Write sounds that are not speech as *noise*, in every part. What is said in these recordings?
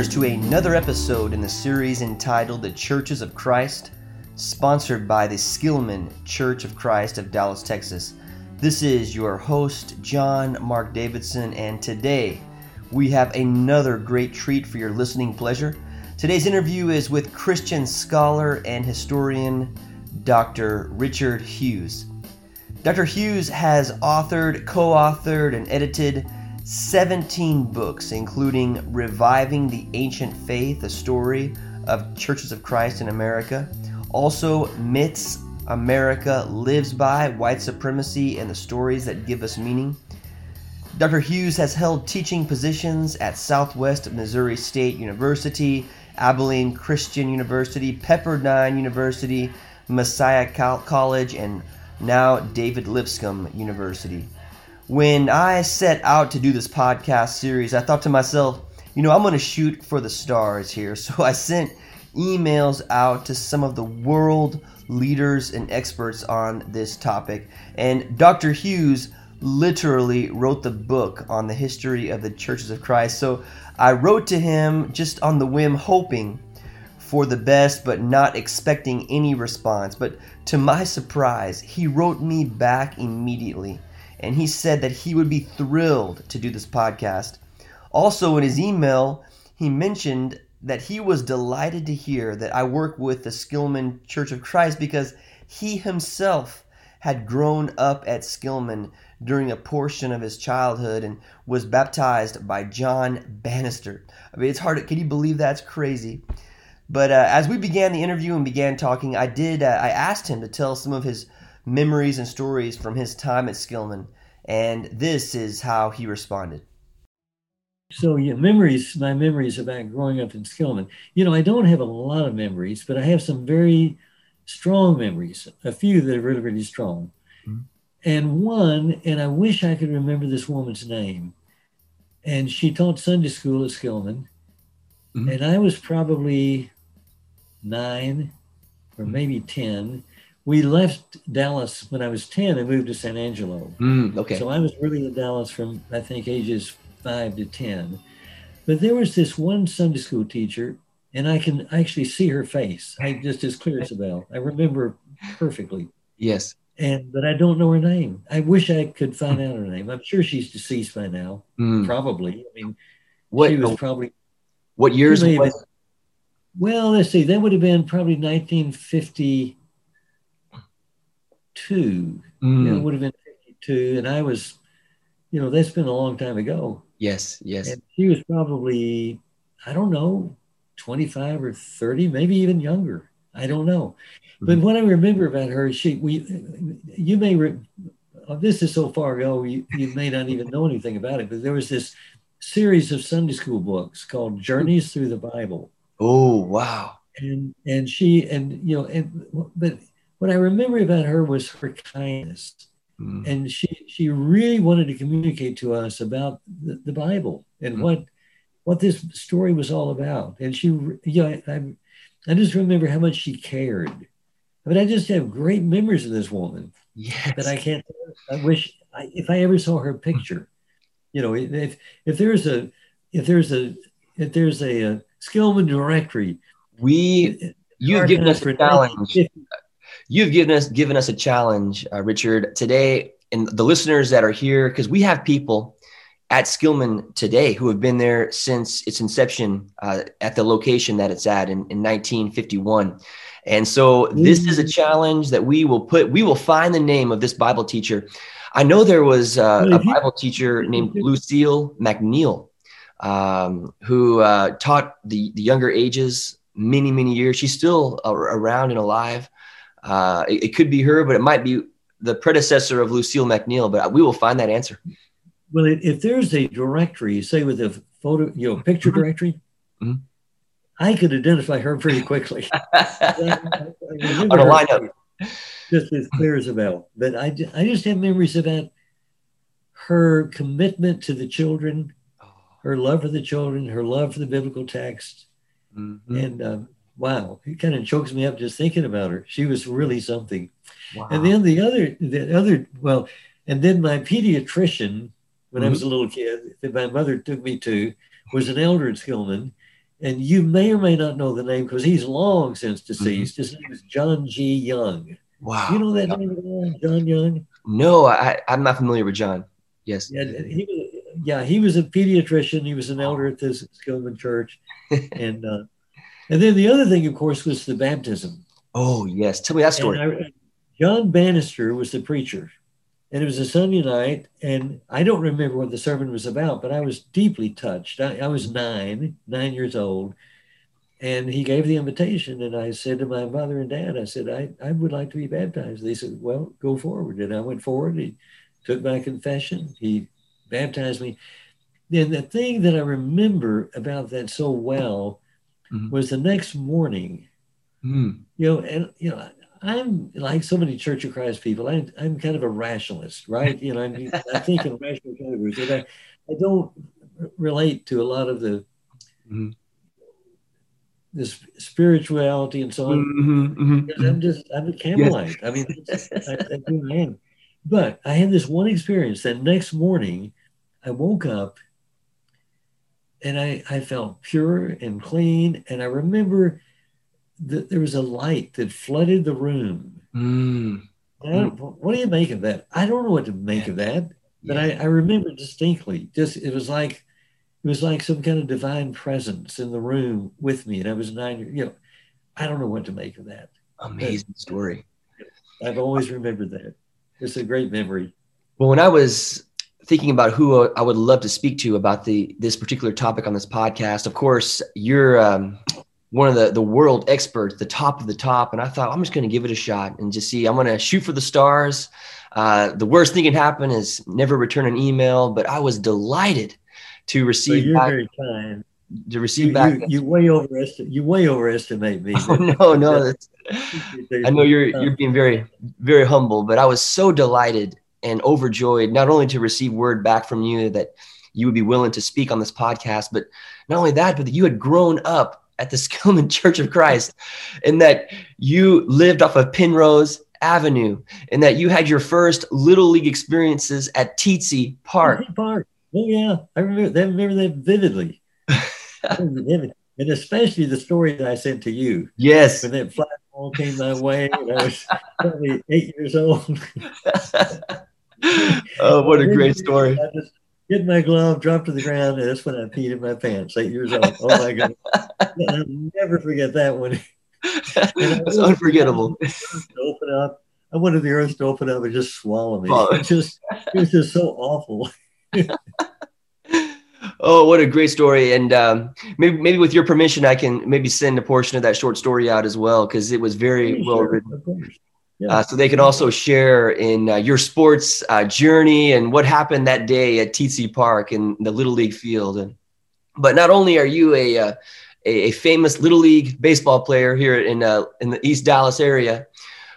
listeners, to another episode in the series entitled The Churches of Christ, sponsored by the Skillman Church of Christ of Dallas, Texas. This is your host, John Mark Davidson, and today we have another great treat for your listening pleasure. Today's interview is with Christian scholar and historian Dr. Richard Hughes. Dr. Hughes has authored, co authored, and edited 17 books, including Reviving the Ancient Faith, a story of churches of Christ in America. Also, Myths America Lives By, White Supremacy, and the Stories That Give Us Meaning. Dr. Hughes has held teaching positions at Southwest Missouri State University, Abilene Christian University, Pepperdine University, Messiah College, and now David Lipscomb University. When I set out to do this podcast series, I thought to myself, you know, I'm going to shoot for the stars here. So I sent emails out to some of the world leaders and experts on this topic. And Dr. Hughes literally wrote the book on the history of the churches of Christ. So I wrote to him just on the whim, hoping for the best, but not expecting any response. But to my surprise, he wrote me back immediately. And he said that he would be thrilled to do this podcast. Also, in his email, he mentioned that he was delighted to hear that I work with the Skillman Church of Christ because he himself had grown up at Skillman during a portion of his childhood and was baptized by John Bannister. I mean, it's hard. Can you believe that's crazy? But uh, as we began the interview and began talking, I did. Uh, I asked him to tell some of his memories and stories from his time at Skillman, and this is how he responded. So yeah, memories. My memories about growing up in Skillman. You know, I don't have a lot of memories, but I have some very strong memories. A few that are really, really strong. Mm-hmm. And one, and I wish I could remember this woman's name. And she taught Sunday school at Skillman, mm-hmm. and I was probably nine or maybe 10. We left Dallas when I was 10 and moved to San Angelo. Mm, okay. So I was really in Dallas from, I think, ages five to 10. But there was this one Sunday school teacher, and I can actually see her face. I just as clear as a bell. I remember perfectly. Yes. And but I don't know her name. I wish I could find out her name. I'm sure she's deceased by now. Mm. Probably. I mean, what, she was probably. What years was? Well, let's see. That would have been probably 1952. Mm. Yeah, it would have been 52, and I was, you know, that's been a long time ago. Yes, yes. And she was probably, I don't know, 25 or 30, maybe even younger. I don't know. Mm-hmm. But what I remember about her, she, we, you may, re, oh, this is so far ago, you, you may not even know anything about it, but there was this series of Sunday school books called Journeys Through the Bible. Oh, wow. And and she and you know and but what I remember about her was her kindness. Mm. And she she really wanted to communicate to us about the, the Bible and mm. what what this story was all about. And she you know I, I just remember how much she cared. I mean, I just have great memories of this woman. Yes. That I can't. I wish I, if I ever saw her picture. You know, if if there's a if there's a if there's a, a Skillman directory. We you've given us a challenge. You've given us given us a challenge, uh, Richard, today, and the listeners that are here, because we have people at Skillman today who have been there since its inception uh, at the location that it's at in, in 1951. And so this is a mm. challenge that we will put, we will find the name of this Bible teacher. I know there was uh, a Bible teacher named Lucille McNeil um, who uh, taught the, the younger ages many, many years. She's still around and alive. Uh, it, it, could be her, but it might be the predecessor of Lucille McNeil, but we will find that answer. Well, if there's a directory, say with a photo, you know, picture mm-hmm. directory, mm-hmm. I could identify her pretty quickly. *laughs* *laughs* On a lineup. Just as clear as a bell. But I, I just have memories about her commitment to the children, her love for the children, her love for the biblical text. Mm-hmm. And um, wow, it kind of chokes me up just thinking about her. She was really something. Wow. And then the other, the other, well, and then my pediatrician, when mm-hmm. I was a little kid, that my mother took me to, was an elder at Skillman. and you may or may not know the name because he's long since deceased. Mm-hmm. His name is John G. Young. Wow. You know that name. John Young? No, I, I'm not familiar with John. Yes. Yeah, he was. Yeah, he was a pediatrician. He was an elder at this Skillman Church, *laughs* and uh, and then the other thing, of course, was the baptism. Oh yes, tell me that story. I, John Bannister was the preacher, and it was a Sunday night, and I don't remember what the sermon was about, but I was deeply touched. I, I was nine, nine years old, and he gave the invitation, and I said to my mother and dad, I said, I, I would like to be baptized. They said, Well, go forward, and I went forward. He took my confession. He baptized me. Then the thing that I remember about that so well Mhm. was the next morning Mm. you know, and you know, I'm like so many Church of Christ people. I'm I'm kind of a rationalist, right? You know, I, mean, I think in *laughs* rational categories, and I, I don't relate to a lot of the Mhm. this spirituality and so on. Mhm, mhm, I'm just I'm a Campbellite. I mean, I, I do I am. But I had this one experience. That next morning, I woke up and I, I felt pure and clean. And I remember that there was a light that flooded the room. mm. I what do you make of that? I don't know what to make of that, but I, I remember distinctly. Just it was like it was like some kind of divine presence in the room with me. And I was nine years, you know, I don't know what to make of that. Amazing story. I've always remembered that. It's a great memory. Well, when I was thinking about who I would love to speak to about the this particular topic on this podcast, of course, you're um, one of the the world experts, the top of the top, and I thought I'm just going to give it a shot and just see. I'm going to shoot for the stars. Uh, the worst thing can happen is never return an email, but I was delighted to So receive you're back, very kind. to You, receive back. you, you way overestimate you way overestimate me. *laughs* oh no, no, *laughs* that's, I know you're you're being very very humble, but I was so delighted and overjoyed not only to receive word back from you that you would be willing to speak on this podcast, but not only that, but that you had grown up at the *laughs* Skillman Church of Christ, and that you lived off of Penrose Avenue, and that you had your first little league experiences at Tietze Park. Park. Oh yeah, I remember. I remember that vividly. *laughs* I remember vivid. and especially the story that I sent to you Yes. when that flat ball came my way. And I was probably eight years old. *laughs* *laughs* oh, what a great story. I just hit my glove, dropped to the ground, and that's when I peed in my pants. Eight years old. Oh my god! *laughs* I'll never forget that one. *laughs* It's unforgettable. Open up, I wanted the earth to open up and just swallow me. Oh. It just, it was just so awful. Oh, what a great story! And um, maybe, maybe with your permission, I can maybe send a portion of that short story out as well because it was very well Sure, written. Yeah. Uh, so they can also share in uh, your sports uh, journey and what happened that day at Tietze Park in the Little League field. And but not only are you a uh, a, a famous Little League baseball player here in uh, in the East Dallas area,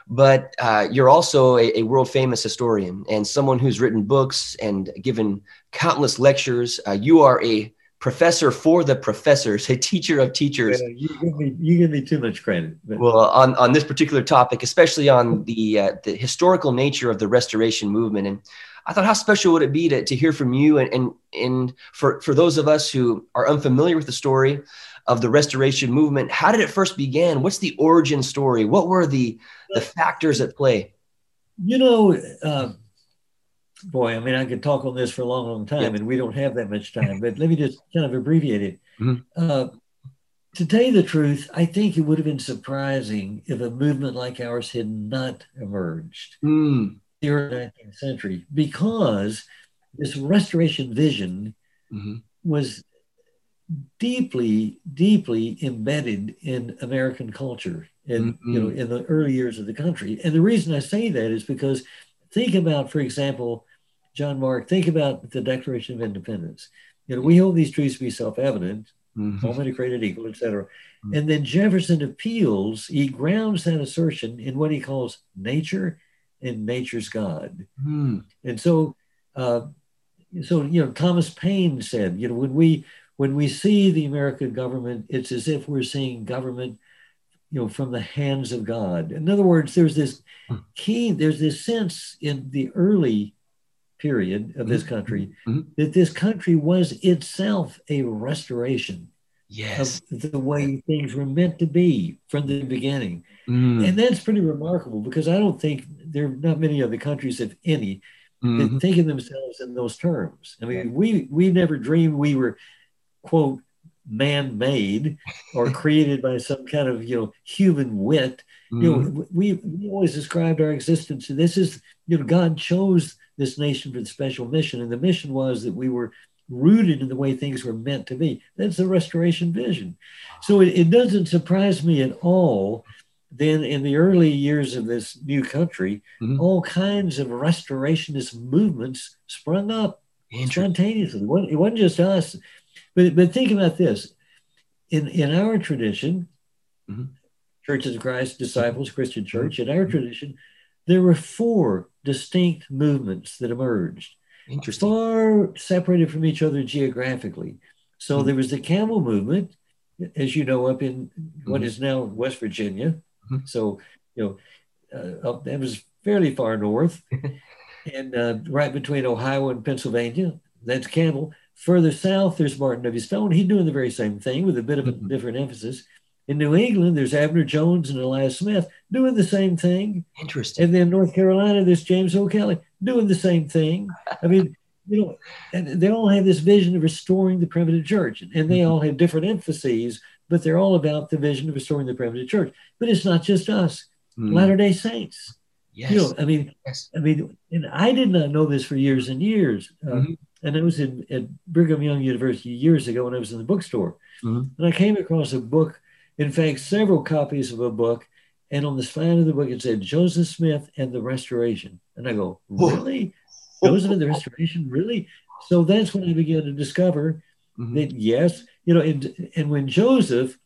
but uh, you're also a, a world famous historian and someone who's written books and given countless lectures. You are a professor for the professors, a teacher of teachers. Yeah, you give me you give me too much credit. But Well, on, on this particular topic, especially on the uh, the historical nature of the Restoration movement, and I thought, how special would it be to, to hear from you, and and and for for those of us who are unfamiliar with the story of the Restoration movement, how did it first begin? What's the origin story? What were the the factors at play? you know, uh, boy, I mean, I could talk on this for a long, long time, Yeah. and we don't have that much time. But let me just kind of abbreviate it. Mhm. Uh, to tell you the truth, I think it would have been surprising if a movement like ours had not emerged in the early 19th century, because this restoration vision Mhm. was deeply, deeply embedded in American culture in you know in the early years of the country. And the reason I say that is because think about, for example, John Mark, think about the Declaration of Independence. You know, we hold these truths to be self-evident, Mhm. all men are created equal, etc. Mhm. And then Jefferson appeals, he grounds that assertion in what he calls nature and nature's God. Hmm. And so, uh, so you know, Thomas Paine said, you know, when we when we see the American government, it's as if we're seeing government, you know, from the hands of God. In other words, there's this keen, there's this sense in the early period of this country Mhm. that this country was itself a restoration. yes. of the way things were meant to be from the beginning. Mm. And that's pretty remarkable because I don't think there are not many other countries, if any, that Mhm. think of themselves in those terms. I mean, we we never dreamed we were, quote, man-made or *laughs* created by some kind of you know human wit. You Mhm. know, we we always described our existence. And this is, you know, God chose this nation for the special mission, and the mission was that we were rooted in the way things were meant to be. That's the restoration vision. So it, it doesn't surprise me at all. Then in the early years of this new country, Mhm. all kinds of restorationist movements sprung up spontaneously. It wasn't, just us. But but think about this. In in our tradition, Mhm. Churches of Christ, Disciples, Christian Church, in our tradition, there were four distinct movements that emerged, far separated from each other geographically. So Mhm. there was the Campbell movement, as you know, up in what Mhm. is now West Virginia. Mhm. So, you know, uh, up, that was fairly far north *laughs* and uh, right between Ohio and Pennsylvania. That's Campbell. Further south, there's Barton W. Stone. He's doing the very same thing with a bit of a Mhm. different emphasis. In New England, there's Abner Jones and Elias Smith doing the same thing. Interesting. And then North Carolina, there's James O'Kelly doing the same thing. I mean, *laughs* you know, and they all have this vision of restoring the primitive church, and they all have different emphases, but they're all about the vision of restoring the primitive church. But it's not just us, Mm. Latter Day Saints. Yes. You know, I mean, yes. I mean, and I did not know this for years and years. Uh, Mhm. And I was in, at Brigham Young University years ago when I was in the bookstore. Mhm. And I came across a book, in fact, several copies of a book. And on the spine of the book, it said Joseph Smith and the Restoration. And I go, *laughs* really? Joseph and the Restoration? Really? So that's when I began to discover Mhm. that, yes, you know, and, and when Joseph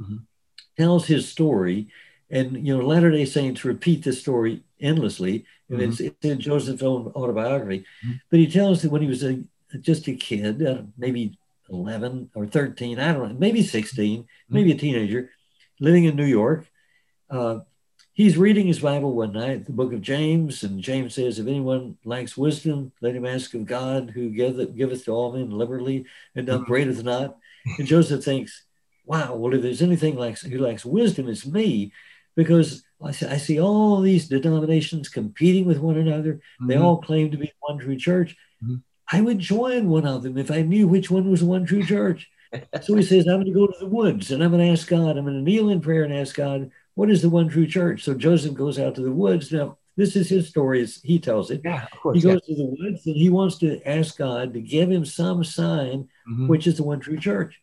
Mhm. tells his story, and, you know, Latter day Saints repeat this story endlessly, and it's, it's in Joseph's own autobiography. Mhm. But he tells that when he was a, just a kid, uh, maybe 11 or 13, I don't know, maybe 16, maybe a teenager, living in New York. Uh, he's reading his Bible one night, the book of James, and James says, If anyone lacks wisdom, let him ask of God, who giveth, giveth to all men liberally and Mhm. upbraideth not. And Joseph thinks, Wow, well, if there's anything like, who lacks wisdom, it's me, because I see, I see all these denominations competing with one another. They Mhm. all claim to be one true church. Mhm. I would join one of them if I knew which one was the one true church. *laughs* So he says, I'm going to go to the woods and I'm going to ask God, I'm going to kneel in prayer and ask God, what is the one true church? So Joseph goes out to the woods. Now, this is his story as he tells it. Yeah, course. He yeah. goes to the woods and he wants to ask God to give him some sign, Mhm. which is the one true church.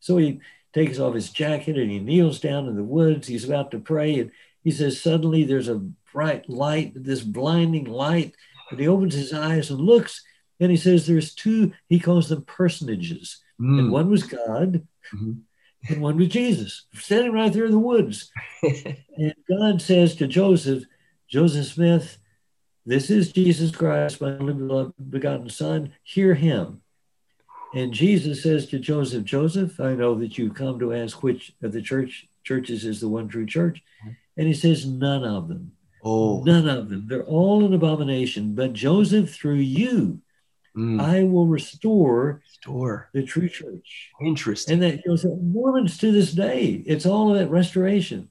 So he takes off his jacket and he kneels down in the woods. He's about to pray. And he says, Suddenly there's a bright light, this blinding light. And he opens his eyes and looks. And he says, There's two, he calls them personages. Mm. And one was God Mhm. and one was Jesus, standing right there in the woods. *laughs* And God says to Joseph, Joseph Smith, this is Jesus Christ, my only begotten Son. Hear him. And Jesus says to Joseph, Joseph, I know that you come to ask which of the church churches is the one true church. And he says, none of them. oh. None of them. They're all an abomination. But Joseph, through you, Mm. I will restore Store. the true church. Interesting. And that you know, so Mormons to this day, it's all about restoration.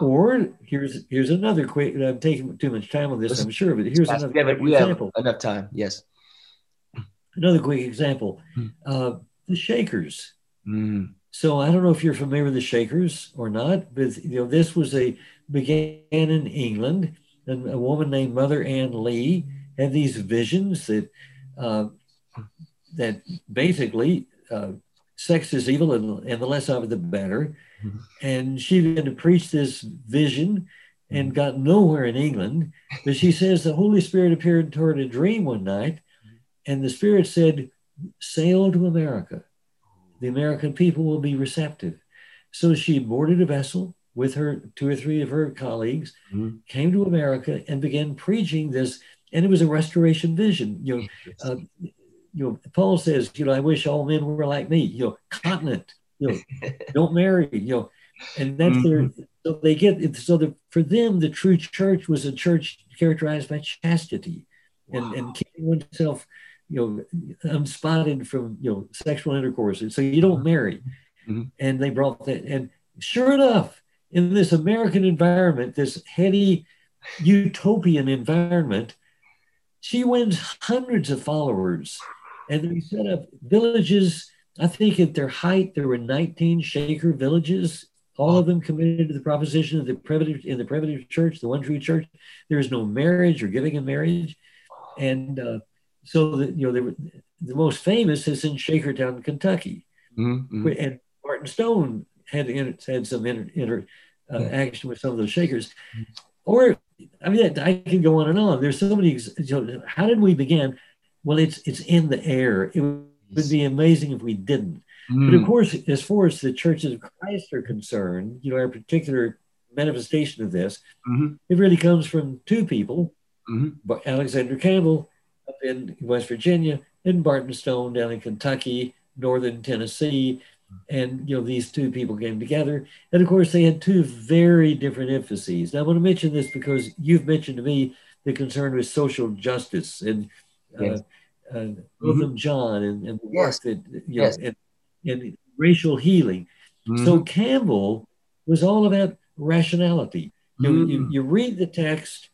Or here's here's another quick. I'm taking too much time on this, Let's- I'm sure, but here's another we we have example. enough time. Yes. Another quick example. Hmm. Uh, the Shakers. Mm. So I don't know if you're familiar with the Shakers or not, but you know this was a began in England, and a woman named Mother Ann Lee had these visions that uh, that basically uh, sex is evil, and, and the less of it, the better. Mhm. And she began to preach this vision and got nowhere in England. But she says the Holy Spirit appeared to her in a dream one night, and the Spirit said, "Sail to America." the American people will be receptive. So she boarded a vessel with her two or three of her colleagues, Mhm. came to America and began preaching this. And it was a restoration vision. You know, uh, you know, Paul says, you know, I wish all men were like me. You know, continent. You know, *laughs* don't marry. You know, and that's their. So they get so the, for them the true church was a church characterized by chastity, and and keeping oneself you know, unspotted from you know sexual intercourse. And so you don't marry. mm-hmm. and they brought that. And sure enough, in this American environment, this heady utopian environment, she wins hundreds of followers. And they set up villages. I think at their height, there were 19 Shaker villages all of them committed to the proposition of the primitive in the primitive church, the one true church. There is no marriage or giving in marriage, and uh, so the, you know were, the most famous is in Shakertown, Kentucky, mm-hmm. and Barton Stone had had some inter, inter uh, yeah. action with some of those Shakers, or I mean I can go on and on. There's so many. Know, how did we begin? Well, it's it's in the air. It would be amazing if we didn't. Mm. But of mm. course, as far as the churches of Christ are concerned, you know, our particular manifestation of this, mm-hmm. it really comes from two people, mm-hmm. Alexander Campbell up in West Virginia and Barton Stone down in Kentucky, northern Tennessee. And you know, these two people came together. And of course, they had two very different emphases. Now I want to mention this because you've mentioned to me the concern with social justice and uh, yes. uh, uh, mm-hmm. John and, and the work yes. that you know, yes. and and racial healing. Mm-hmm. So Campbell was all about rationality. You, mm-hmm. you, you, read the text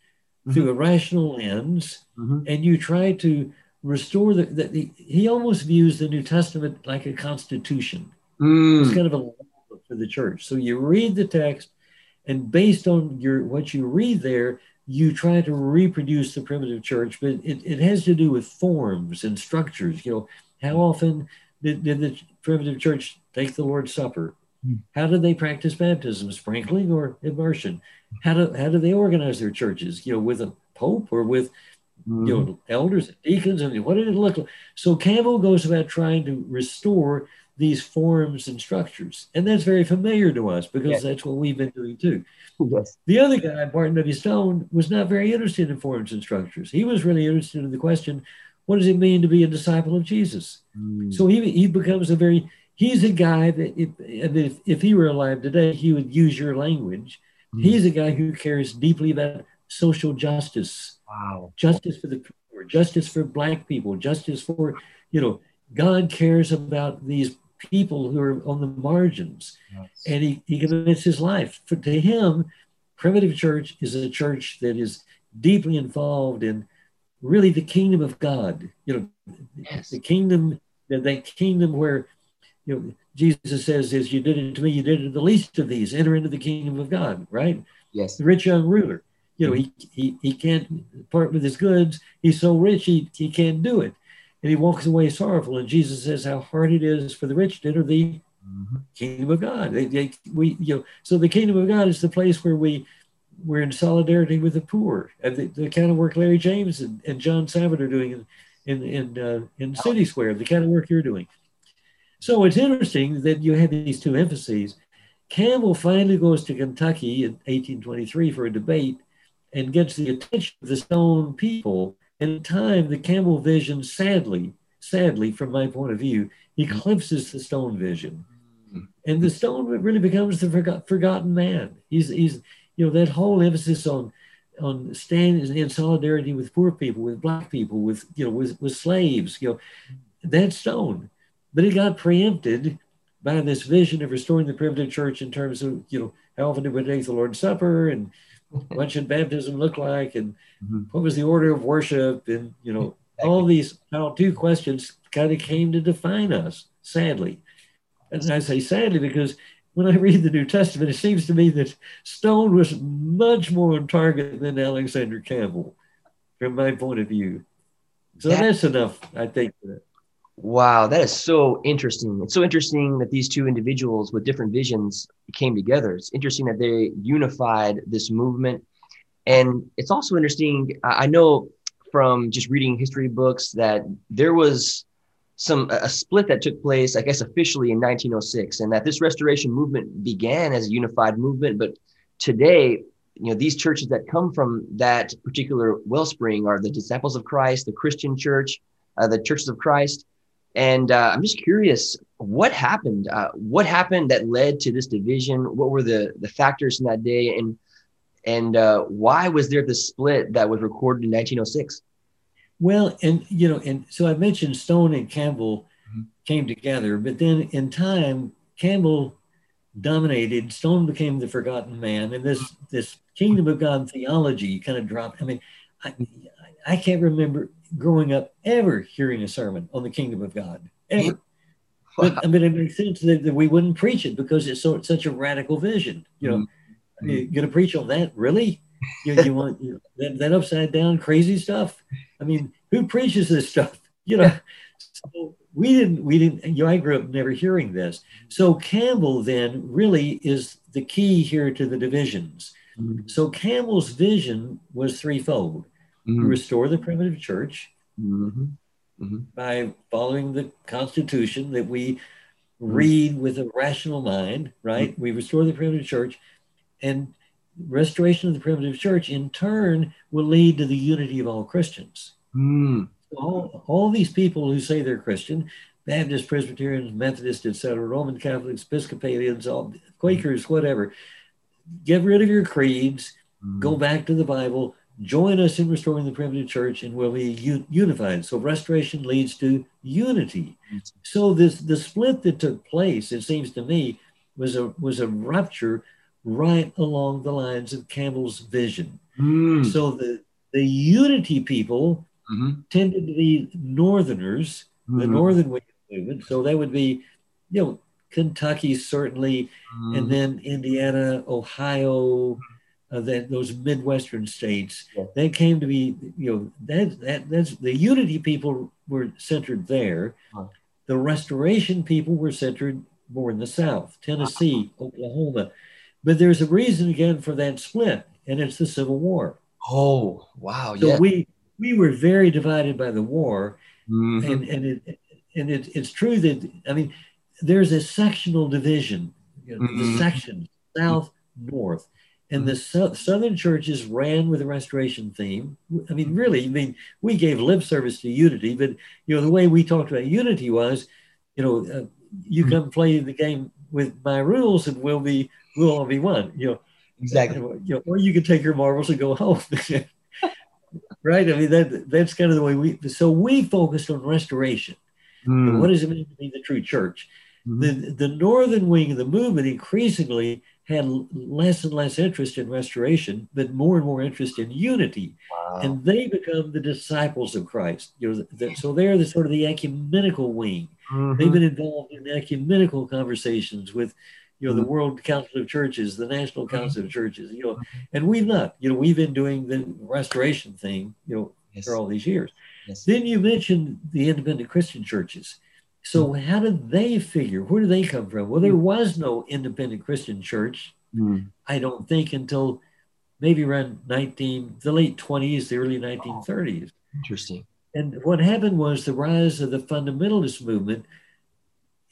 mm-hmm. through a rational lens mm-hmm. and you try to restore the, the, the, he almost views the New Testament like a constitution. Mm. It's kind of a for the church. So you read the text and based on your what you read there, you try to reproduce the primitive church, but it, it has to do with forms and structures. You know, how often did, did the primitive church take the Lord's Supper? Hmm. How did they practice baptism, sprinkling or immersion? How do how do they organize their churches? You know, with a pope or with mm-hmm. you know hmm. elders and deacons, and what did it look like? So Campbell goes about trying to restore these forms and structures, and that's very familiar to us because yes. that's what we've been doing too. Yes. The other guy, Barton W. Stone, was not very interested in forms and structures. He was really interested in the question what does it mean to be a disciple of Jesus? Mm. So he, he becomes a very, he's a guy that if, if, if he were alive today, he would use your language. Mm. He's a guy who cares deeply about social justice. Wow. Justice for the poor, justice for black people, justice for, you know, God cares about these people who are on the margins. Yes. And he, he commits his life. For, to him, primitive church is a church that is deeply involved in really the kingdom of God. You know, yes. the kingdom, that, that kingdom where, you know, Jesus says, as you did it to me, you did it to the least of these, enter into the kingdom of God, right? Yes. The rich young ruler, you know, mm-hmm. he, he, he can't part with his goods. He's so rich, he, he can't do it. And he walks away sorrowful. And Jesus says how hard it is for the rich to enter the mm-hmm. kingdom of God. They, they, we, you know, so the kingdom of God is the place where we we're in solidarity with the poor. And the, the kind of work Larry James and, and John Savage are doing in in in, uh, in City Square, the kind of work you're doing. So it's interesting that you have these two emphases. Campbell finally goes to Kentucky in 1823 for a debate and gets the attention of the Stone people. In time, the Campbell vision, sadly, sadly, from my point of view, eclipses the Stone vision. And the Stone really becomes the forgotten man. He's, he's, you know, that whole emphasis on on standing in solidarity with poor people, with black people, with you know, with, with slaves, you know, that stone. But it got preempted by this vision of restoring the primitive church in terms of, you know, how often do we take the Lord's Supper and what should baptism look like and mm-hmm. what was the order of worship and you know all these how two questions kind of came to define us sadly and i say sadly because when I read the New Testament, it seems to me that Stone was much more on target than Alexander Campbell, from my point of view. So that, that's enough, I think. Wow, that is so interesting. It's so interesting that these two individuals with different visions came together. It's interesting that they unified this movement. And it's also interesting, I know from just reading history books that there was some a split that took place, I guess, officially in 1906, and that this restoration movement began as a unified movement. But today, you know, these churches that come from that particular wellspring are the Disciples of Christ, the Christian Church, uh, the Churches of Christ. And uh, I'm just curious, what happened? Uh, what happened that led to this division? What were the the factors in that day, and and uh, why was there the split that was recorded in 1906? Well, and you know, and so I mentioned Stone and Campbell mm-hmm. came together, but then in time, Campbell dominated. Stone became the forgotten man, and this this kingdom of God theology kind of dropped. I mean, I, I can't remember growing up ever hearing a sermon on the kingdom of God ever. But I mean, it makes sense that, that we wouldn't preach it because it's so it's such a radical vision. You know, mm-hmm. You're going to preach on that, really? You, you want you know, that, that upside down crazy stuff? I mean, who preaches this stuff? *laughs* You know, so we didn't we didn't. You know, I grew up never hearing this. So Campbell then really is the key here to the divisions. Mm-hmm. So Campbell's vision was threefold: mm-hmm. restore the primitive church. Mm-hmm mm-hmm. by following the Constitution that we mm-hmm. read with a rational mind, right? Mm-hmm. We restore the primitive church, and restoration of the primitive church in turn will lead to the unity of all Christians. Mm. All, all these people who say they're Christian, Baptists, Presbyterians, Methodists, etc., Roman Catholics, Episcopalians, all Quakers, whatever, get rid of your creeds, mm. go back to the Bible, join us in restoring the primitive church and we'll be unified. So restoration leads to unity. So this the split that took place, it seems to me, was a was a rupture right along the lines of Campbell's vision. Mm. So the the unity people mm-hmm. tended to be northerners, mm-hmm. the northern movement. So that would be, you know, Kentucky certainly, mm-hmm. and then Indiana, Ohio, uh, that those Midwestern states, yeah. they came to be, you know, that, that that's the unity people were centered there. Huh. The restoration people were centered more in the South, Tennessee. Oklahoma. But there's a reason again for that split, and it's the Civil War. Oh, wow. So yeah. we we were very divided by the war. Mm-hmm. And and it and it, it's true that I mean there's a sectional division, you know, mm-hmm. the section, south, north and the so- southern churches ran with the restoration theme i mean really i mean we gave lip service to unity but you know the way we talked about unity was you know uh, you come play the game with my rules and we'll be we'll all be one. You know exactly. you know, or you can take your marbles and go home. *laughs* Right? I mean that that's kind of the way we so we focused on restoration. Mm. what does it mean to be the true church? Mm-hmm. the the northern wing of the movement increasingly had less and less interest in restoration, but more and more interest in unity. Wow. And they become the disciples of Christ. You know, the, so they're the sort of the ecumenical wing. Mm-hmm. They've been involved in ecumenical conversations with, you know, mm-hmm. the World Council of Churches, the National mm-hmm. Council mm-hmm. of Churches, you know, and we've not, you know, we've been doing the restoration thing, you know, yes. for all these years. Yes. Then you mentioned the independent Christian churches. So mm. how did they figure? Where do they come from? Well, there mm. was no independent Christian church, mm. I don't think, until maybe around 19, the late 20s, the early 1930s. Interesting. And what happened was the rise of the fundamentalist movement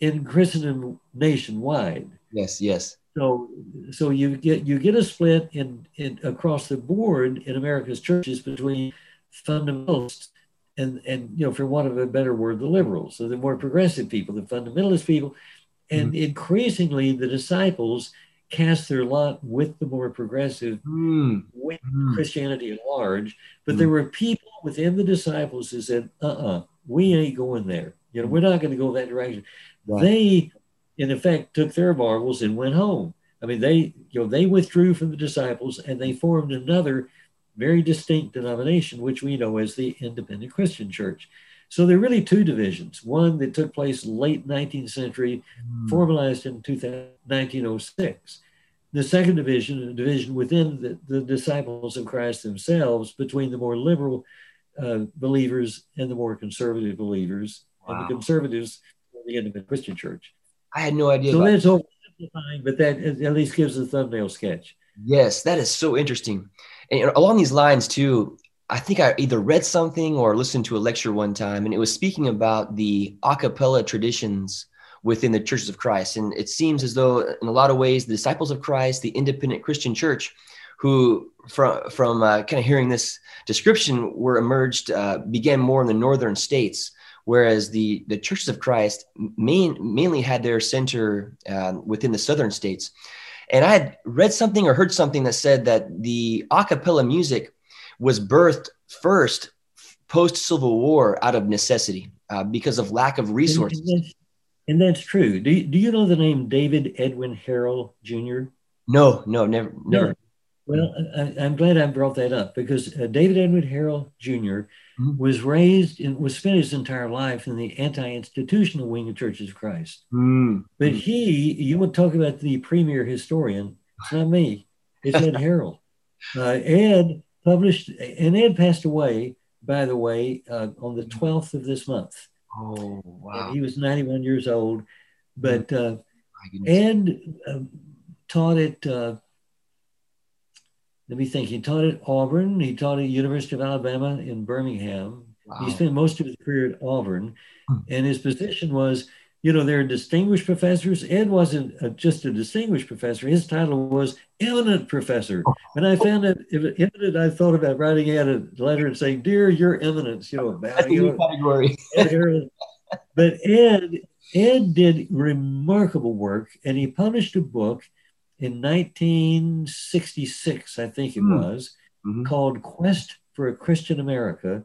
in Christendom nationwide. Yes, yes. So, so you get you get a split in, in across the board in America's churches between fundamentalists and and you know, for want of a better word, the liberals, so the more progressive people, the fundamentalist people, and mm. increasingly the disciples cast their lot with the more progressive, mm. with mm. Christianity at large. But there mm. were people within the disciples who said, "Uh-uh, we ain't going there. You know, we're not going to go that direction." Right. They, in effect, took their marbles and went home. I mean, they, you know, they withdrew from the disciples and they formed another very distinct denomination, which we know as the Independent Christian Church. So there are really two divisions. One that took place late 19th century, mm. formalized in 1906. The second division, a division within the, the, disciples of Christ themselves, between the more liberal uh, believers and the more conservative believers, wow. and the conservatives, of the Independent Christian Church. I had no idea. So that's oversimplifying, but that at least gives a thumbnail sketch. Yes, that is so interesting. And along these lines, too, I think I either read something or listened to a lecture one time, and it was speaking about the a cappella traditions within the churches of Christ. And it seems as though, in a lot of ways, the disciples of Christ, the independent Christian church, who from from uh, kind of hearing this description were emerged uh, began more in the northern states, whereas the the churches of Christ main, mainly had their center uh, within the southern states. And I had read something or heard something that said that the a cappella music was birthed first post Civil War out of necessity uh, because of lack of resources. And that's true. Do you, do you know the name David Edwin Harrell Jr.? No, no, never, never. No. Well, I, am glad I brought that up because uh, David Edwin Harrell Jr. Mm-hmm. was raised and was spent his entire life in the anti-institutional wing of Churches of Christ. Mm-hmm. But he, you would talk about the premier historian. It's not me. It's Ed *laughs* Harrell. Uh, Ed published, and Ed passed away, by the way, uh, on the 12th of this month. Oh, wow. And he was 91 years old. But uh, Ed uh, taught at, uh, let me think, he taught at Auburn, he taught at University of Alabama in Birmingham. Wow. He spent most of his career at Auburn. Hmm. And his position was you know, they're distinguished professors. Ed wasn't a, just a distinguished professor. His title was eminent professor. And I found that if eminent, I thought about writing out a letter and saying, "Dear Your Eminence," you know, *laughs* about you category. *laughs* but Ed, Ed did remarkable work, and he published a book in 1966, I think it mm. was, mm-hmm. called "Quest for a Christian America."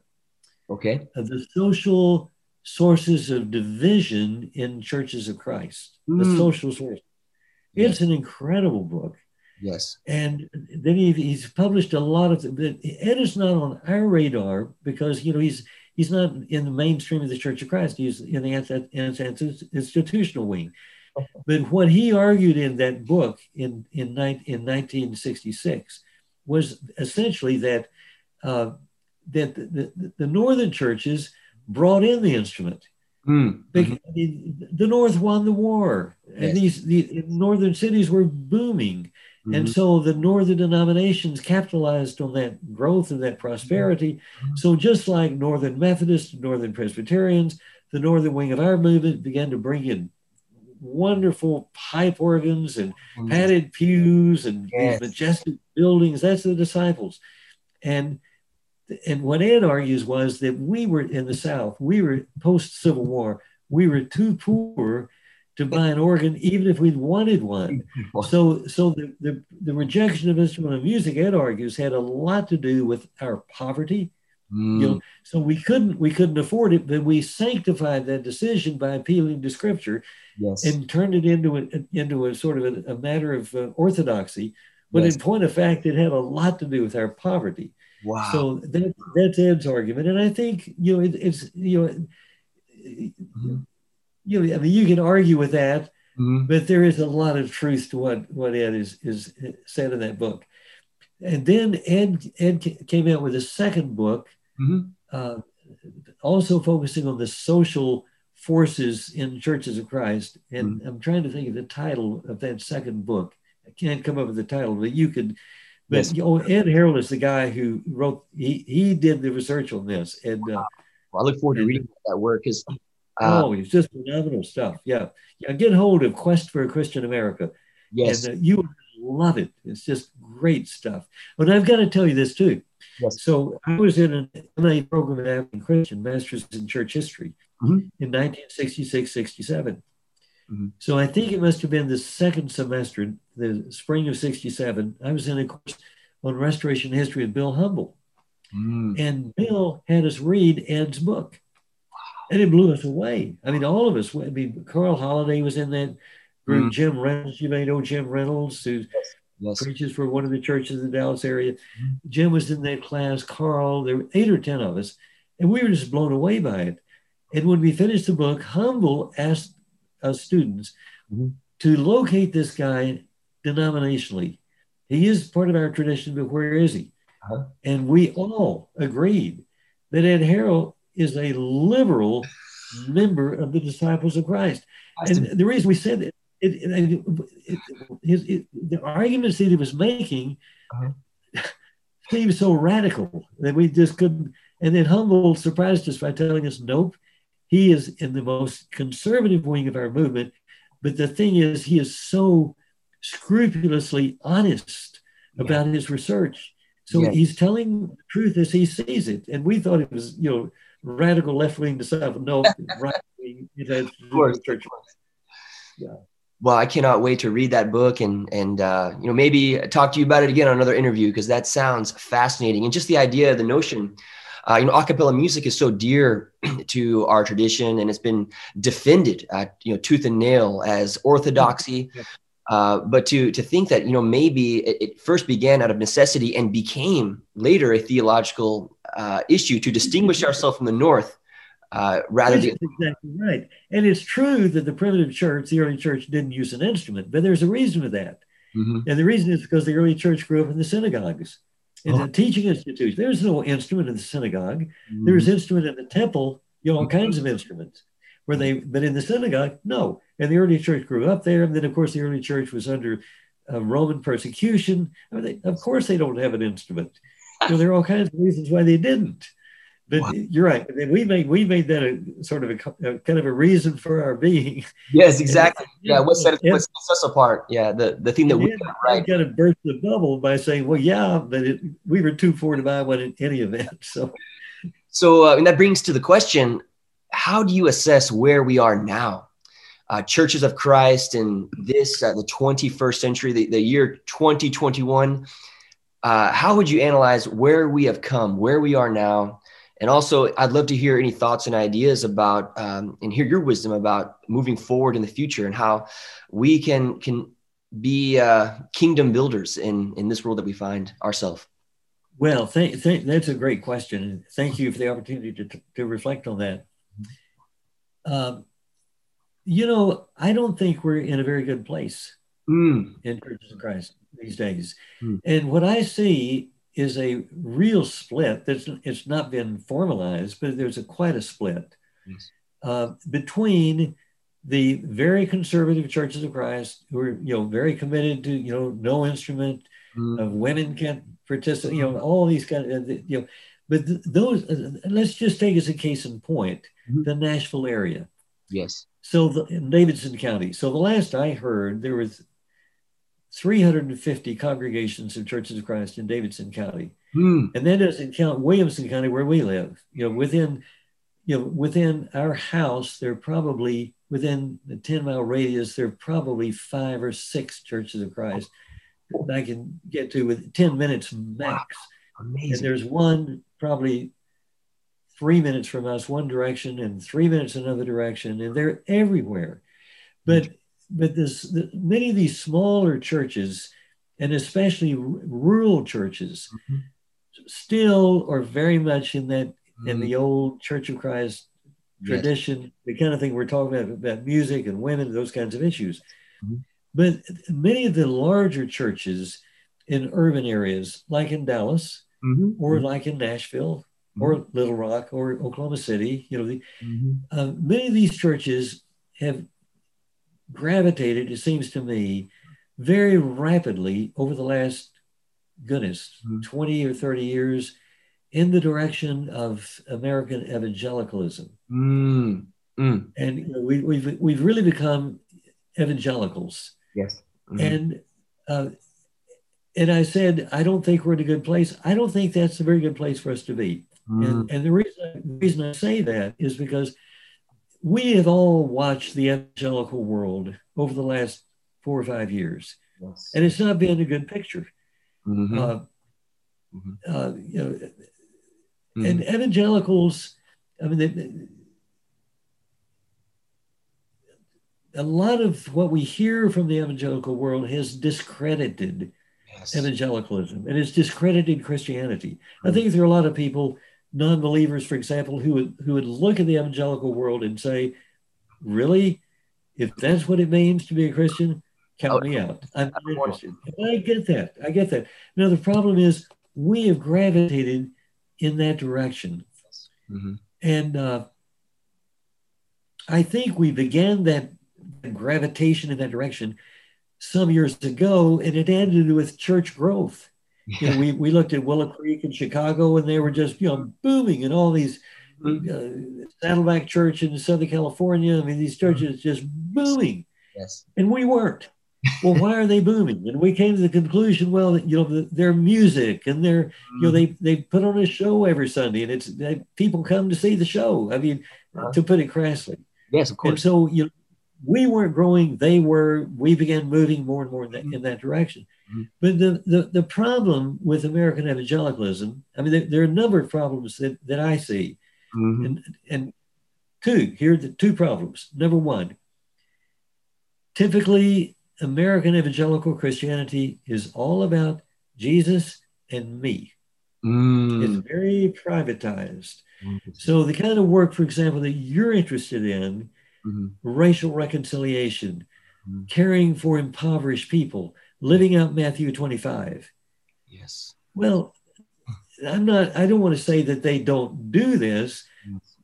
Okay. Uh, the social sources of division in churches of Christ, mm. the social source. It's an incredible book. Yes. And then he, he's published a lot of Ed is not on our radar because you know he's he's not in the mainstream of the Church of Christ. He's in the institutional wing. But what he argued in that book in in, in 1966 was essentially that uh, that the, the, the northern churches brought in the instrument. Mm. the North won the war, yes. and these the northern cities were booming, mm-hmm. and so the northern denominations capitalized on that growth and that prosperity. Mm-hmm. So just like Northern Methodists, Northern Presbyterians, the northern wing of our movement began to bring in wonderful pipe organs and mm-hmm. padded pews and yes. majestic buildings. That's the disciples, and and what Ed argues was that we were in the South, we were post Civil War, we were too poor to buy an organ, even if we'd wanted one. *laughs* So, so the, the, the rejection of instrumental music, Ed argues, had a lot to do with our poverty. Mm. You know, so we couldn't we couldn't afford it, but we sanctified that decision by appealing to Scripture, yes. and turned it into a, into a sort of a, a matter of uh, orthodoxy. But yes. in point of fact, it had a lot to do with our poverty. Wow. So that, that's Ed's argument, and I think you know it, it's you know, mm-hmm. you know, I mean, you can argue with that, mm-hmm. but there is a lot of truth to what what Ed is is said in that book. And then Ed Ed came out with a second book, mm-hmm. uh, also focusing on the social forces in churches of Christ. And mm-hmm. I'm trying to think of the title of that second book. I can't come up with the title, but you could but yes. you know, Ed Harrell is the guy who wrote. He he did the research on this, and uh, well, I look forward to reading that work. Because uh, oh, it's just phenomenal stuff. Yeah, yeah. Get hold of Quest for a Christian America. Yes, and uh, you love it. It's just great stuff. But I've got to tell you this too. Yes. So I was in an MA program at Abilene Christian Masters in Church History mm-hmm. in 1966, 67. Mm-hmm. So I think it must have been the second semester, the spring of 67. I was in a course on restoration history with Bill Humble. Mm. And Bill had us read Ed's book. And it blew us away. I mean, all of us. I mean, Carl Holladay was in that group. Mm. Jim Reynolds, you may know Jim Reynolds, who yes. Preaches for one of the churches in the Dallas area. Mm. Jim was in that class. Carl, there were eight or 10 of us. And we were just blown away by it. And when we finished the book, Humble asked us students mm-hmm. to locate this guy denominationally. He is part of our tradition, but where is he? Uh-huh. And we all agreed that Ed Harrell is a liberal *laughs* member of the Disciples of Christ. And the reason we said it, it, it, it the arguments that he was making uh-huh. *laughs* seemed so radical that we just couldn't. And then Humble surprised us by telling us, nope, he is in the most conservative wing of our movement. But the thing is, he is so scrupulously honest yeah. about his research. So yes. he's telling the truth as he sees it. And we thought it was, you know, radical left wing to stuff. No, *laughs* right wing. It has of course. church. Yeah. Well, I cannot wait to read that book and and uh, you know maybe talk to you about it again on another interview because that sounds fascinating and just the idea, the notion Uh, you know, a cappella music is so dear *clears throat* to our tradition, and it's been defended, at, you know, tooth and nail as orthodoxy. Uh, but to to think that you know maybe it, it, first began out of necessity and became later a theological uh, issue to distinguish *laughs* ourselves from the North, uh, rather than exactly right. And it's true that the primitive church, the early church, didn't use an instrument, but there's a reason for that. Mm-hmm. And the reason is because the early church grew up in the synagogues, in oh. the teaching institution. There's no instrument in the synagogue. Mm-hmm. There's instrument in the temple. You know, all kinds of instruments. Where they, but in the synagogue, no. And the early church grew up there. And then, of course, the early church was under uh, Roman persecution. I mean, they, of course, they don't have an instrument. You know, there are all kinds of reasons why they didn't. But wow. you're right. We made we made that a sort of a, a, kind of a reason for our being. Yes, *laughs* exactly. And, yeah, what set, what sets us apart? Yeah, the, the thing that we got right. Kind of burst the bubble by saying, "Well, yeah, but it, we were too poor to buy one in any event." *laughs* So, so uh, and that brings to the question: How do you assess where we are now? Uh, churches of Christ in this uh, the 21st century, the, the year 2021. Uh, how would you analyze where we have come, where we are now? And also, I'd love to hear any thoughts and ideas about, um, and hear your wisdom about moving forward in the future and how we can can be uh, kingdom builders in in this world that we find ourselves. Well, th- th- that's a great question. Thank you for the opportunity to, to reflect on that. Um, you know, I don't think we're in a very good place mm. in Churches of Christ these days. Mm. And what I see is a real split. That's it's not been formalized, but there's a quite a split yes. uh, between the very conservative churches of Christ, who are you know very committed to you know no instrument, mm. of women can't participate, you know all these kind of you know, but th- those uh, let's just take as a case in point mm-hmm. the Nashville area. Yes. So the, in Davidson County. So the last I heard, there was 350 congregations of Churches of Christ in Davidson County. Mm. And that doesn't count Williamson County where we live. You know, within you know, within our house, there are probably within the 10 mile radius, there are probably five or six churches of Christ that I can get to with 10 minutes max. Wow. Amazing. And there's one probably three minutes from us, one direction, and three minutes another direction, and they're everywhere. But but this the, many of these smaller churches, and especially r- rural churches, mm-hmm. still are very much in that mm-hmm. in the mm-hmm. old Church of Christ tradition, yes. the kind of thing we're talking about about music and women, those kinds of issues. Mm-hmm. But many of the larger churches in urban areas, like in Dallas mm-hmm. or mm-hmm. like in Nashville or Little Rock or Oklahoma City, you know, the, uh, many of these churches have gravitated, it seems to me, very rapidly over the last, goodness, mm-hmm. 20 or 30 years in the direction of American evangelicalism. Mm. Mm. And we, have we've, we've really become evangelicals. Yes. Mm-hmm. And uh, and I said, I don't think we're in a good place. I don't think that's a very good place for us to be. Mm. And, and the reason the reason I say that is because we have all watched the evangelical world over the last four or five years, yes. and it's not been a good picture. Mm-hmm. Uh, mm-hmm. Uh, you know, mm-hmm. and evangelicals, I mean, they, a lot of what we hear from the evangelical world has discredited yes. evangelicalism and it's discredited Christianity. I think there are a lot of people non-believers, for example, who would who would look at the evangelical world and say, "Really, if that's what it means to be a Christian, count me out. I'm not interested." And I get that. I get that. Now the problem is we have gravitated in that direction, mm-hmm. and uh, I think we began that gravitation in that direction some years ago, and it ended with church growth. You know, we, we looked at Willow Creek in Chicago and they were just, you know, booming and all these mm-hmm. uh, Saddleback Church in Southern California. I mean, these churches just booming. Yes. And we weren't. well, why are they booming? And we came to the conclusion, well, that, you know, the, their music and their, you know, they, they put on a show every Sunday and it's they, people come to see the show. I mean, uh-huh. to put it crassly. Yes, of course. And so, you know, we weren't growing, they were, we began moving more and more in that, in that direction. Mm-hmm. But the, the, the problem with American evangelicalism, I mean, there, there are a number of problems that, that I see. Mm-hmm. And, and two, here are the two problems. Number one, typically American evangelical Christianity is all about Jesus and me. Mm. It's very privatized. So the kind of work, for example, that you're interested in, mm-hmm. racial reconciliation, mm-hmm. caring for impoverished people, living out Matthew 25. Yes. Well, I'm not, I don't want to say that they don't do this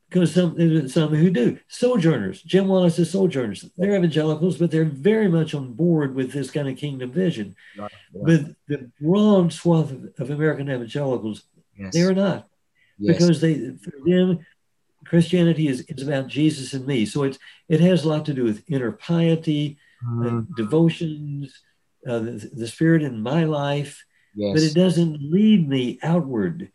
because some, some who do. Sojourners, Jim Wallis is sojourners, they're evangelicals, but they're very much on board with this kind of kingdom vision. Right, But the broad swath of, of American evangelicals, yes. they are not. Yes. Because they, for them, Christianity is, is about Jesus and me. So it's, it has a lot to do with inner piety, mm-hmm. devotions, uh, the, the, spirit in my life, yes. but it doesn't lead me outward.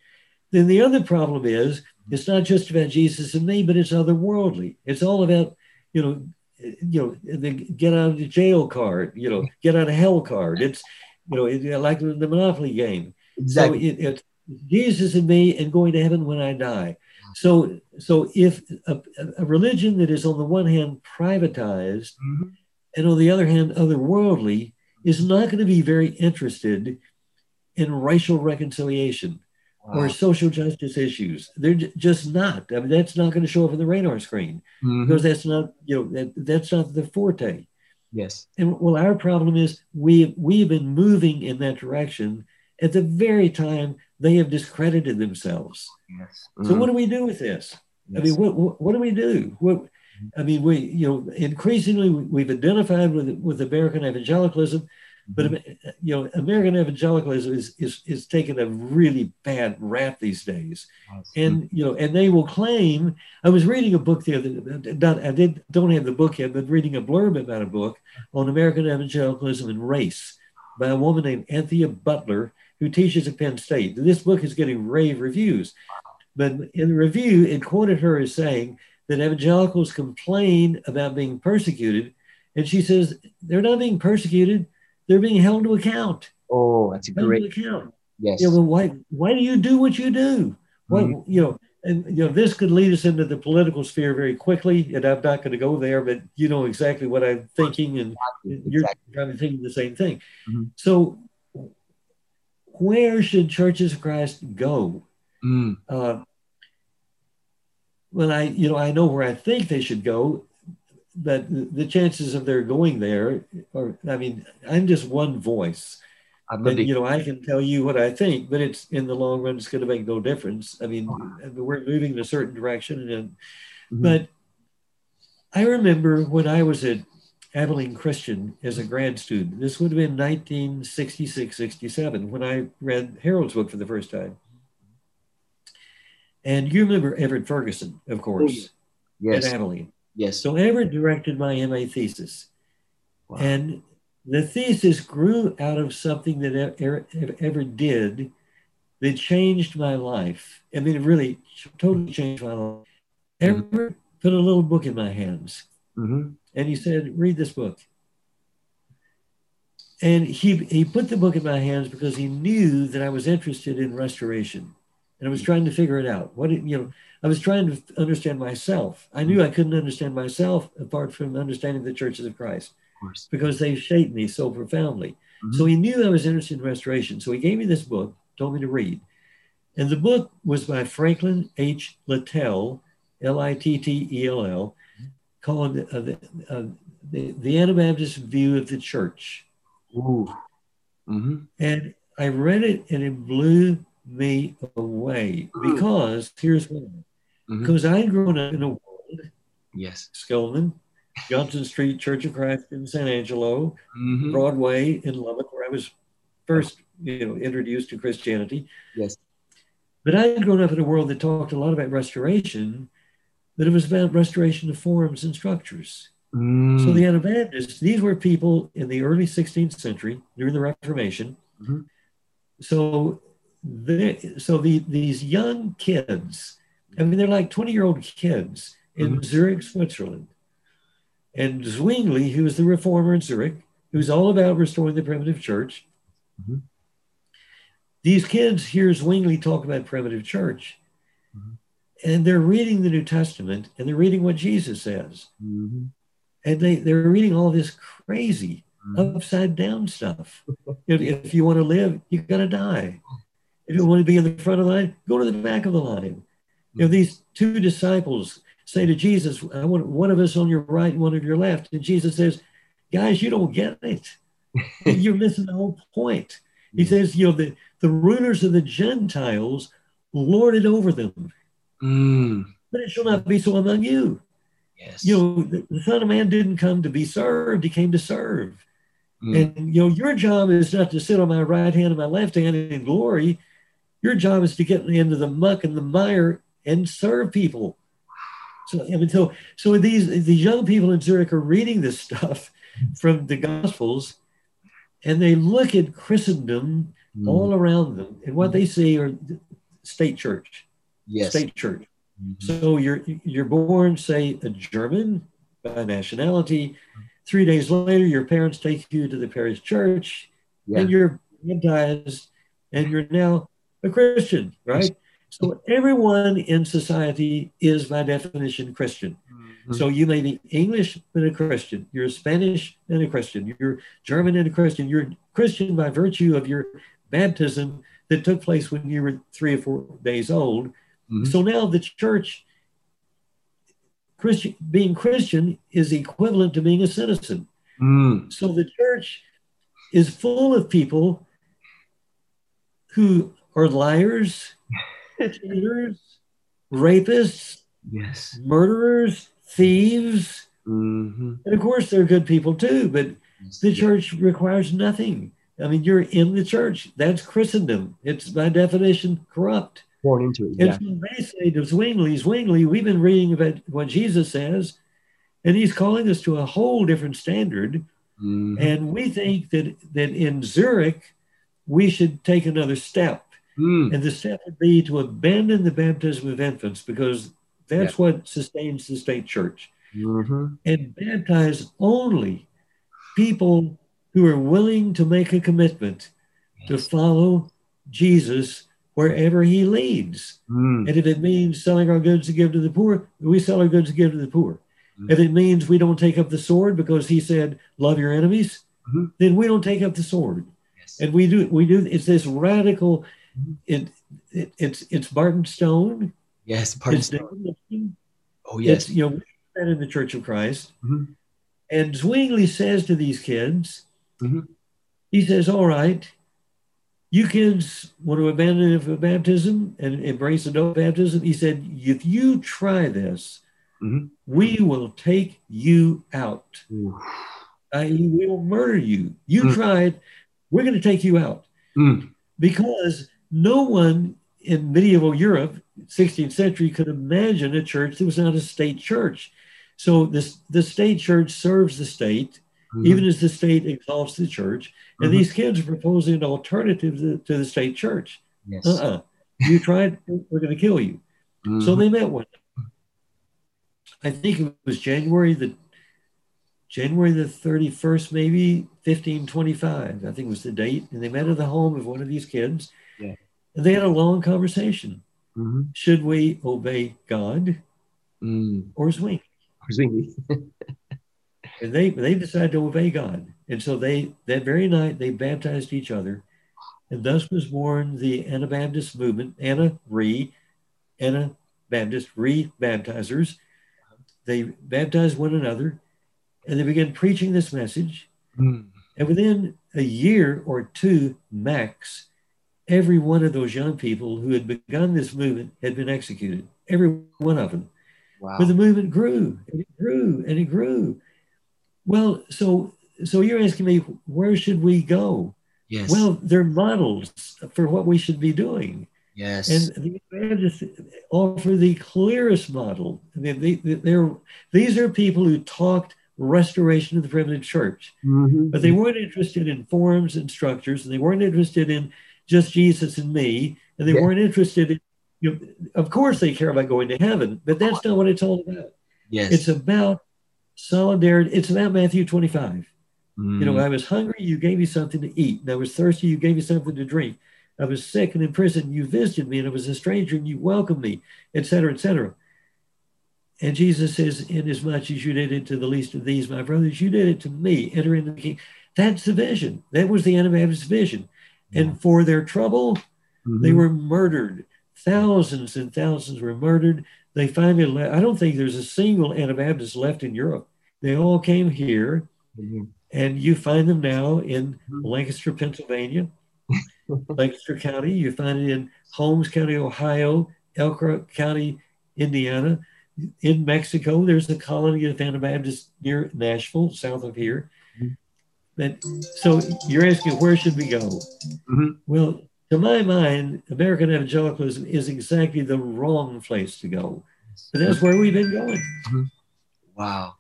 Then the other problem is it's not just about Jesus and me, but it's otherworldly. It's all about, you know, you know, the get out of the jail card, you know, get out of hell card. It's, you know, it, like the Monopoly game. Exactly. So it, it's Jesus and me and going to heaven when I die. So, so if a, a religion that is on the one hand privatized mm-hmm. and on the other hand otherworldly is not going to be very interested in racial reconciliation wow. or social justice issues. They're just not. I mean, that's not going to show up on the radar screen mm-hmm. because that's not, you know, that, that's not the forte. Yes. And well, our problem is we we've been moving in that direction at the very time they have discredited themselves. Yes. Mm-hmm. So what do we do with this? Yes. I mean, what, what, what do we do? What I mean, we you know increasingly we've identified with with American evangelicalism but mm-hmm. you know, American evangelicalism is, is is taking a really bad rap these days, and you know, and they will claim. I was reading a book the other. Not, I did don't have the book yet, but reading a blurb about a book on American evangelicalism and race by a woman named Anthea Butler who teaches at Penn State. This book is getting rave reviews, but in the review, it quoted her as saying that evangelicals complain about being persecuted, and she says they're not being persecuted they're being held to account. Oh, that's a great account. Yes. You know, why why do you do what you do? Mm-hmm. you know, and you know, this could lead us into the political sphere very quickly, and I'm not going to go there, but you know exactly what I'm thinking, and exactly. you're probably thinking the same thing. Mm-hmm. So, where should churches of Christ go? Mm. Uh, well, I you know I know where I think they should go, but the chances of their going there are, I mean, I'm just one voice. I And, you know, I can tell you what I think, but it's in the long run, it's going to make no difference. I mean, we're moving in a certain direction. And, mm-hmm. but I remember when I was at Abilene Christian as a grad student, this would have been 1966, 67, when I read Harrell's book for the first time. And you remember Everett Ferguson, of course, yes. at Abilene. Yes. So Everett directed my MA thesis. Wow. And the thesis grew out of something that Everett did that changed my life. I mean, it really totally changed my life. Everett mm-hmm. put a little book in my hands. Mm-hmm. And he said, read this book. And he, he put the book in my hands because he knew that I was interested in restoration. And I was trying to figure it out. What, you know, I was trying to understand myself. I knew I couldn't understand myself apart from understanding the churches of Christ of because they shaped me so profoundly. Mm-hmm. So he knew I was interested in restoration. So he gave me this book, told me to read. And the book was by Franklin H. Littell, L I T T E L L, called uh, the, uh, the, the, Anabaptist View of the Church. Mm-hmm. And I read it and it blew me away because here's why. Mm-hmm. Because I had grown up in a world, yes, Skillman, Johnson Street, Church of Christ in San Angelo, mm-hmm. Broadway in Lubbock, where I was first, you know, introduced to Christianity. Yes. But I had grown up in a world that talked a lot about restoration, but it was about restoration of forms and structures. Mm. So the Anabaptists, these were people in the early 16th century during the Reformation. Mm-hmm. So, so the, these young kids I mean, they're like 20 year old kids in mm-hmm. Zurich, Switzerland. And Zwingli, who was the reformer in Zurich, who's all about restoring the primitive church, Mm-hmm. These kids hear Zwingli talk about primitive church, mm-hmm. and they're reading the New Testament and they're reading what Jesus says. Mm-hmm. And they, they're reading all this crazy, mm-hmm. upside down stuff. *laughs* if, if you want to live, you've got to die. *laughs* If you want to be in the front of the line, go to the back of the line. You know, these two disciples say to Jesus, I want one of us on your right and one of your left. And Jesus says, Guys, you don't get it. *laughs* You're missing the whole point. He says, you know, the, the rulers of the Gentiles lord it over them. Mm. But it shall not be so among you. Yes. You know, the, the, Son of Man didn't come to be served, he came to serve. Mm. And you know, your job is not to sit on my right hand and my left hand in glory. Your job is to get into the muck and the mire and serve people. So I mean, so so these these young people in Zurich are reading this stuff from the Gospels, and they look at Christendom mm. all around them, and what they see are state church, yes. state church. Mm-hmm. So you're you're born, say, a German by nationality. Three days later, your parents take you to the parish church, yeah. and you're baptized, and you're now a Christian, right? So everyone in society is by definition Christian. Mm-hmm. So you may be English and a Christian, you're Spanish and a Christian, you're German and a Christian, you're Christian by virtue of your baptism that took place when you were three or four days old. Mm-hmm. So now the church, Christian, being Christian is equivalent to being a citizen. Mm. So the church is full of people who are liars, *laughs* cheaters, rapists, yes, murderers, thieves. Mm-hmm. And of course, they're good people too, but the church requires nothing. I mean, you're in the church. That's Christendom. It's by definition corrupt. Born into it. Yeah. And so they say to Zwingli, Zwingli, we've been reading about what Jesus says, and he's calling us to a whole different standard. Mm-hmm. And we think that that in Zurich, we should take another step. Mm. And the step would be to abandon the baptism of infants because that's yeah. what sustains the state church. Mm-hmm. And baptize only people who are willing to make a commitment yes. to follow Jesus wherever he leads. Mm. And if it means selling our goods to give to the poor, we sell our goods to give to the poor. Mm. If it means we don't take up the sword because he said, love your enemies, mm-hmm. then we don't take up the sword. Yes. And we do, we do, it's this radical it, it it's it's Barton Stone. Yes, Barton Stone. Oh yes, it's, you know that in the Church of Christ. Mm-hmm. And Zwingli says to these kids, mm-hmm. he says, "All right, you kids want to abandon baptism and embrace adult baptism." He said, "If you try this, mm-hmm. we will take you out. I.e., we will murder you. You mm. tried, we're going to take you out." Mm. Because no one in medieval Europe, 16th century, could imagine a church that was not a state church. So this the state church serves the state, mm-hmm. even as the state exalts the church. And mm-hmm. these kids are proposing an alternative to, to the state church. Yes. Uh-uh. You tried, we're going to kill you. Mm-hmm. So they met one. I think it was January the January the 31st, maybe 1525, I think was the date. And they met at the home of one of these kids. They had a long conversation. Mm-hmm. Should we obey God mm. or Zwingli? Or Zwingli. *laughs* and they, they decided to obey God. And so they that very night they baptized each other. And thus was born the Anabaptist movement, Anna Re, Anabaptist re-baptizers. They baptized one another and they began preaching this message. Mm. And within a year or two max, every one of those young people who had begun this movement had been executed. Every one of them. Wow. But the movement grew and it grew and it grew. Well, so so you're asking me where should we go? Yes. Well, they're models for what we should be doing. Yes. And the Anabaptists offer the clearest model. I mean, they, they're, these are people who talked restoration of the primitive church, mm-hmm. but they weren't interested in forms and structures, and they weren't interested in just Jesus and me, and they yeah. weren't interested in. You know, of course, they care about going to heaven, but that's not what it's all about. Yes, it's about solidarity. It's about Matthew 25. Mm. You know, I was hungry, you gave me something to eat. And I was thirsty, you gave me something to drink. I was sick and in prison, you visited me, and I was a stranger, and you welcomed me, etc., etc. And Jesus says, Inasmuch as you did it to the least of these, my brothers, you did it to me. Enter into the kingdom. That's the vision. That was the Anabaptist vision. And for their trouble, mm-hmm. they were murdered. Thousands and thousands were murdered. They finally left. I don't think there's a single Anabaptist left in Europe. They all came here, mm-hmm. and you find them now in mm-hmm. Lancaster, Pennsylvania, *laughs* Lancaster County. You find it in Holmes County, Ohio, Elkhart County, Indiana. In Mexico, there's a colony of Anabaptists near Nashville, south of here. But so you're asking where should we go? Mm-hmm. Well, to my mind, American evangelicalism is exactly the wrong place to go. But that's where we've been going. Mm-hmm. Wow.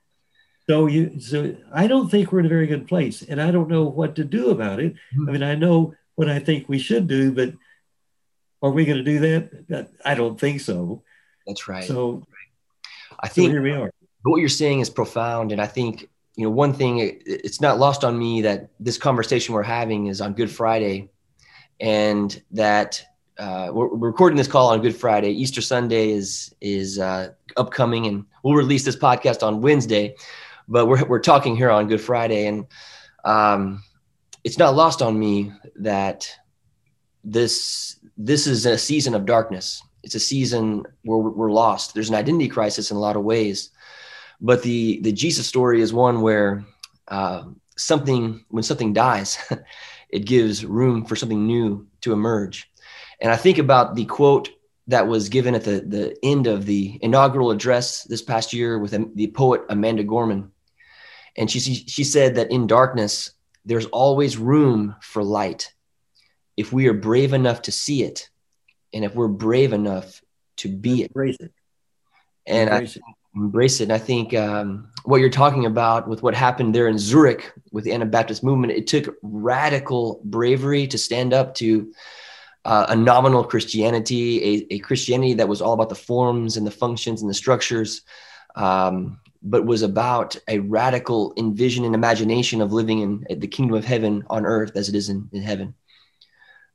So you so I don't think we're in a very good place. And I don't know what to do about it. Mm-hmm. I mean, I know what I think we should do, but are we going to do that? I don't think so. That's right. So I think so here we are. What you're saying is profound. And I think you know, one thing it's not lost on me that this conversation we're having is on Good Friday, and that uh, we're, we're, recording this call on Good Friday. Easter Sunday is is uh, upcoming, and we'll release this podcast on Wednesday. But we're we're talking here on Good Friday, and um, it's not lost on me that this this is a season of darkness. It's a season where we're lost. There's an identity crisis in a lot of ways but the the Jesus story is one where uh, something when something dies, *laughs* it gives room for something new to emerge. And I think about the quote that was given at the, the end of the inaugural address this past year with the poet Amanda Gorman. And she, she said that in darkness, there's always room for light if we are brave enough to see it and if we're brave enough to be it. Embrace it. And Embrace I, it embrace it. And I think um, what you're talking about with what happened there in Zurich with the Anabaptist movement, it took radical bravery to stand up to uh, a nominal Christianity, a, a, Christianity that was all about the forms and the functions and the structures, um, but was about a radical envision and imagination of living in the kingdom of heaven on earth as it is in, in heaven.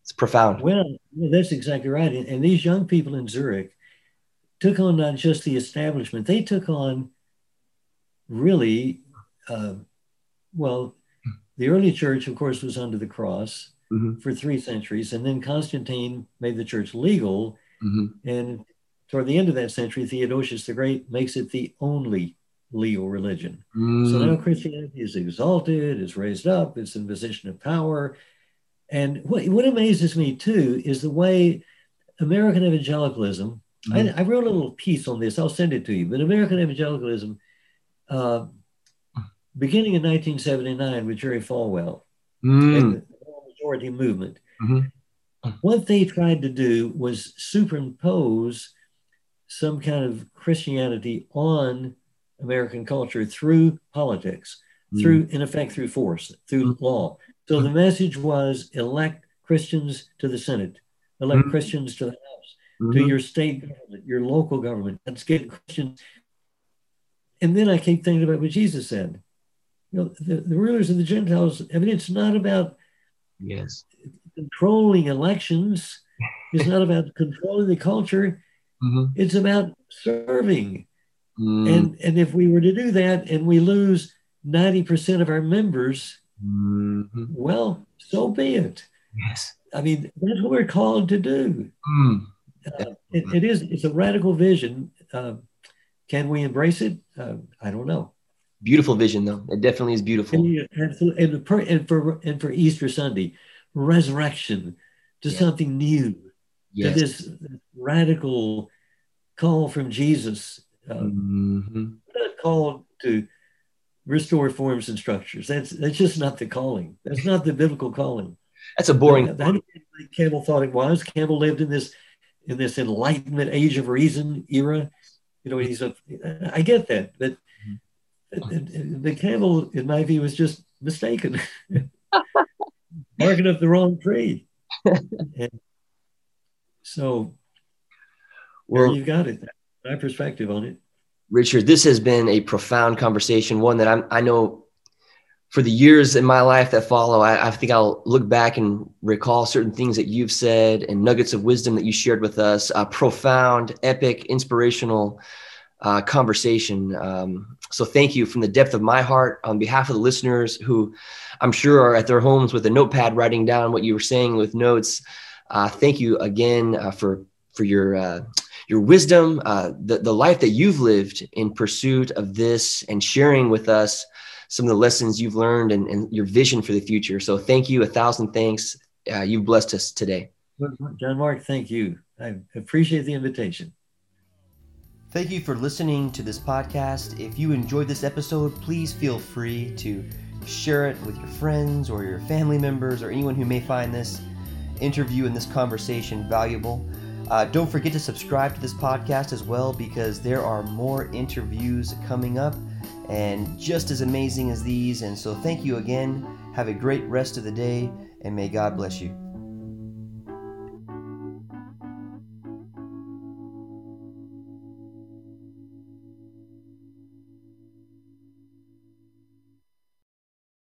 It's profound. Well, that's exactly right. And, and these young people in Zurich, took on not just the establishment, they took on really, uh, well, the early church, of course, was under the cross mm-hmm. for three centuries. And then Constantine made the church legal. Mm-hmm. And toward the end of that century, Theodosius the Great makes it the only legal religion. Mm. So now Christianity is exalted, is raised up, it's in position of power. And what, what amazes me too is the way American evangelicalism. I, I, wrote a little piece on this. I'll send it to you. But American evangelicalism, uh, beginning in 1979 with Jerry Falwell mm. and the majority movement, mm-hmm. what they tried to do was superimpose some kind of Christianity on American culture through politics, mm. through, in effect, through force, through mm. law. So the message was elect Christians to the Senate, elect. Christians to the mm-hmm. to your state government, your local government. Let's get questions. And then I keep thinking about what Jesus said. You know, the, the rulers of the Gentiles, I mean, it's not about yes controlling elections. It's not about controlling the culture. Mm-hmm. It's about serving. Mm-hmm. And and if we were to do that and we lose 90% of our members, mm-hmm. well, so be it. Yes. I mean, that's what we're called to do. Mm uh, it, it is it's a radical vision. Uh, can we embrace it? Uh, I don't know. Beautiful vision, though. It definitely is beautiful. And, and, for, and for and for Easter Sunday, resurrection to something new, yes. to this radical call from Jesus. Uh, mm-hmm. Not called to restore forms and structures. That's that's just not the calling. That's not the biblical calling. That's a boring. That, Campbell thought it was. Campbell lived in this in this enlightenment age of reason era. You know, he's a, I get that, but mm-hmm. the Campbell, in my view, was just mistaken, *laughs* barking up the wrong tree. and so, well, you've got it. My perspective on it. Richard, this has been a profound conversation, one that I'm, I know for the years in my life that follow, I, I, think I'll look back and recall certain things that you've said and nuggets of wisdom that you shared with us. A profound, epic, inspirational uh, conversation. Um, so thank you from the depth of my heart on behalf of the listeners who I'm sure are at their homes with a notepad writing down what you were saying with notes. Uh, thank you again uh, for for your uh, your wisdom, uh, the the life that you've lived in pursuit of this, and sharing with us some of the lessons you've learned and, and your vision for the future. So thank you, a thousand thanks. Uh, you've blessed us today. John Mark, thank you. I appreciate the invitation. Thank you for listening to this podcast. If you enjoyed this episode, please feel free to share it with your friends or your family members or anyone who may find this interview and this conversation valuable. Uh, don't forget to subscribe to this podcast as well because there are more interviews coming up and just as amazing as these. And so, thank you again. Have a great rest of the day, and may God bless you.